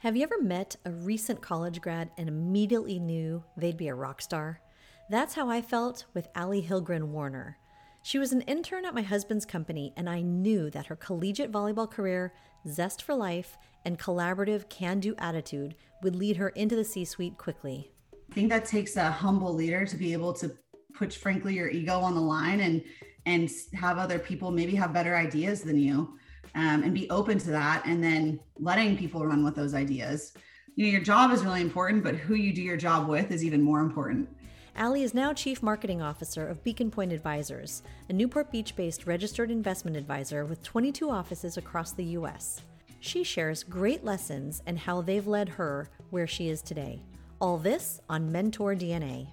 Have you ever met a recent college grad and immediately knew they'd be a rock star? That's how I felt with Allie Hilgren Warner. She was an intern at my husband's company, and I knew that her collegiate volleyball career, zest for life, and collaborative can do attitude would lead her into the C suite quickly. I think that takes a humble leader to be able to put, frankly, your ego on the line and and have other people maybe have better ideas than you um, and be open to that and then letting people run with those ideas you know your job is really important but who you do your job with is even more important Allie is now Chief Marketing Officer of Beacon Pointe Advisors, a Newport Beach based registered investment advisor with 22 offices across the U.S. She shares great lessons and how they've led her where she is today. All this on Mentor DNA.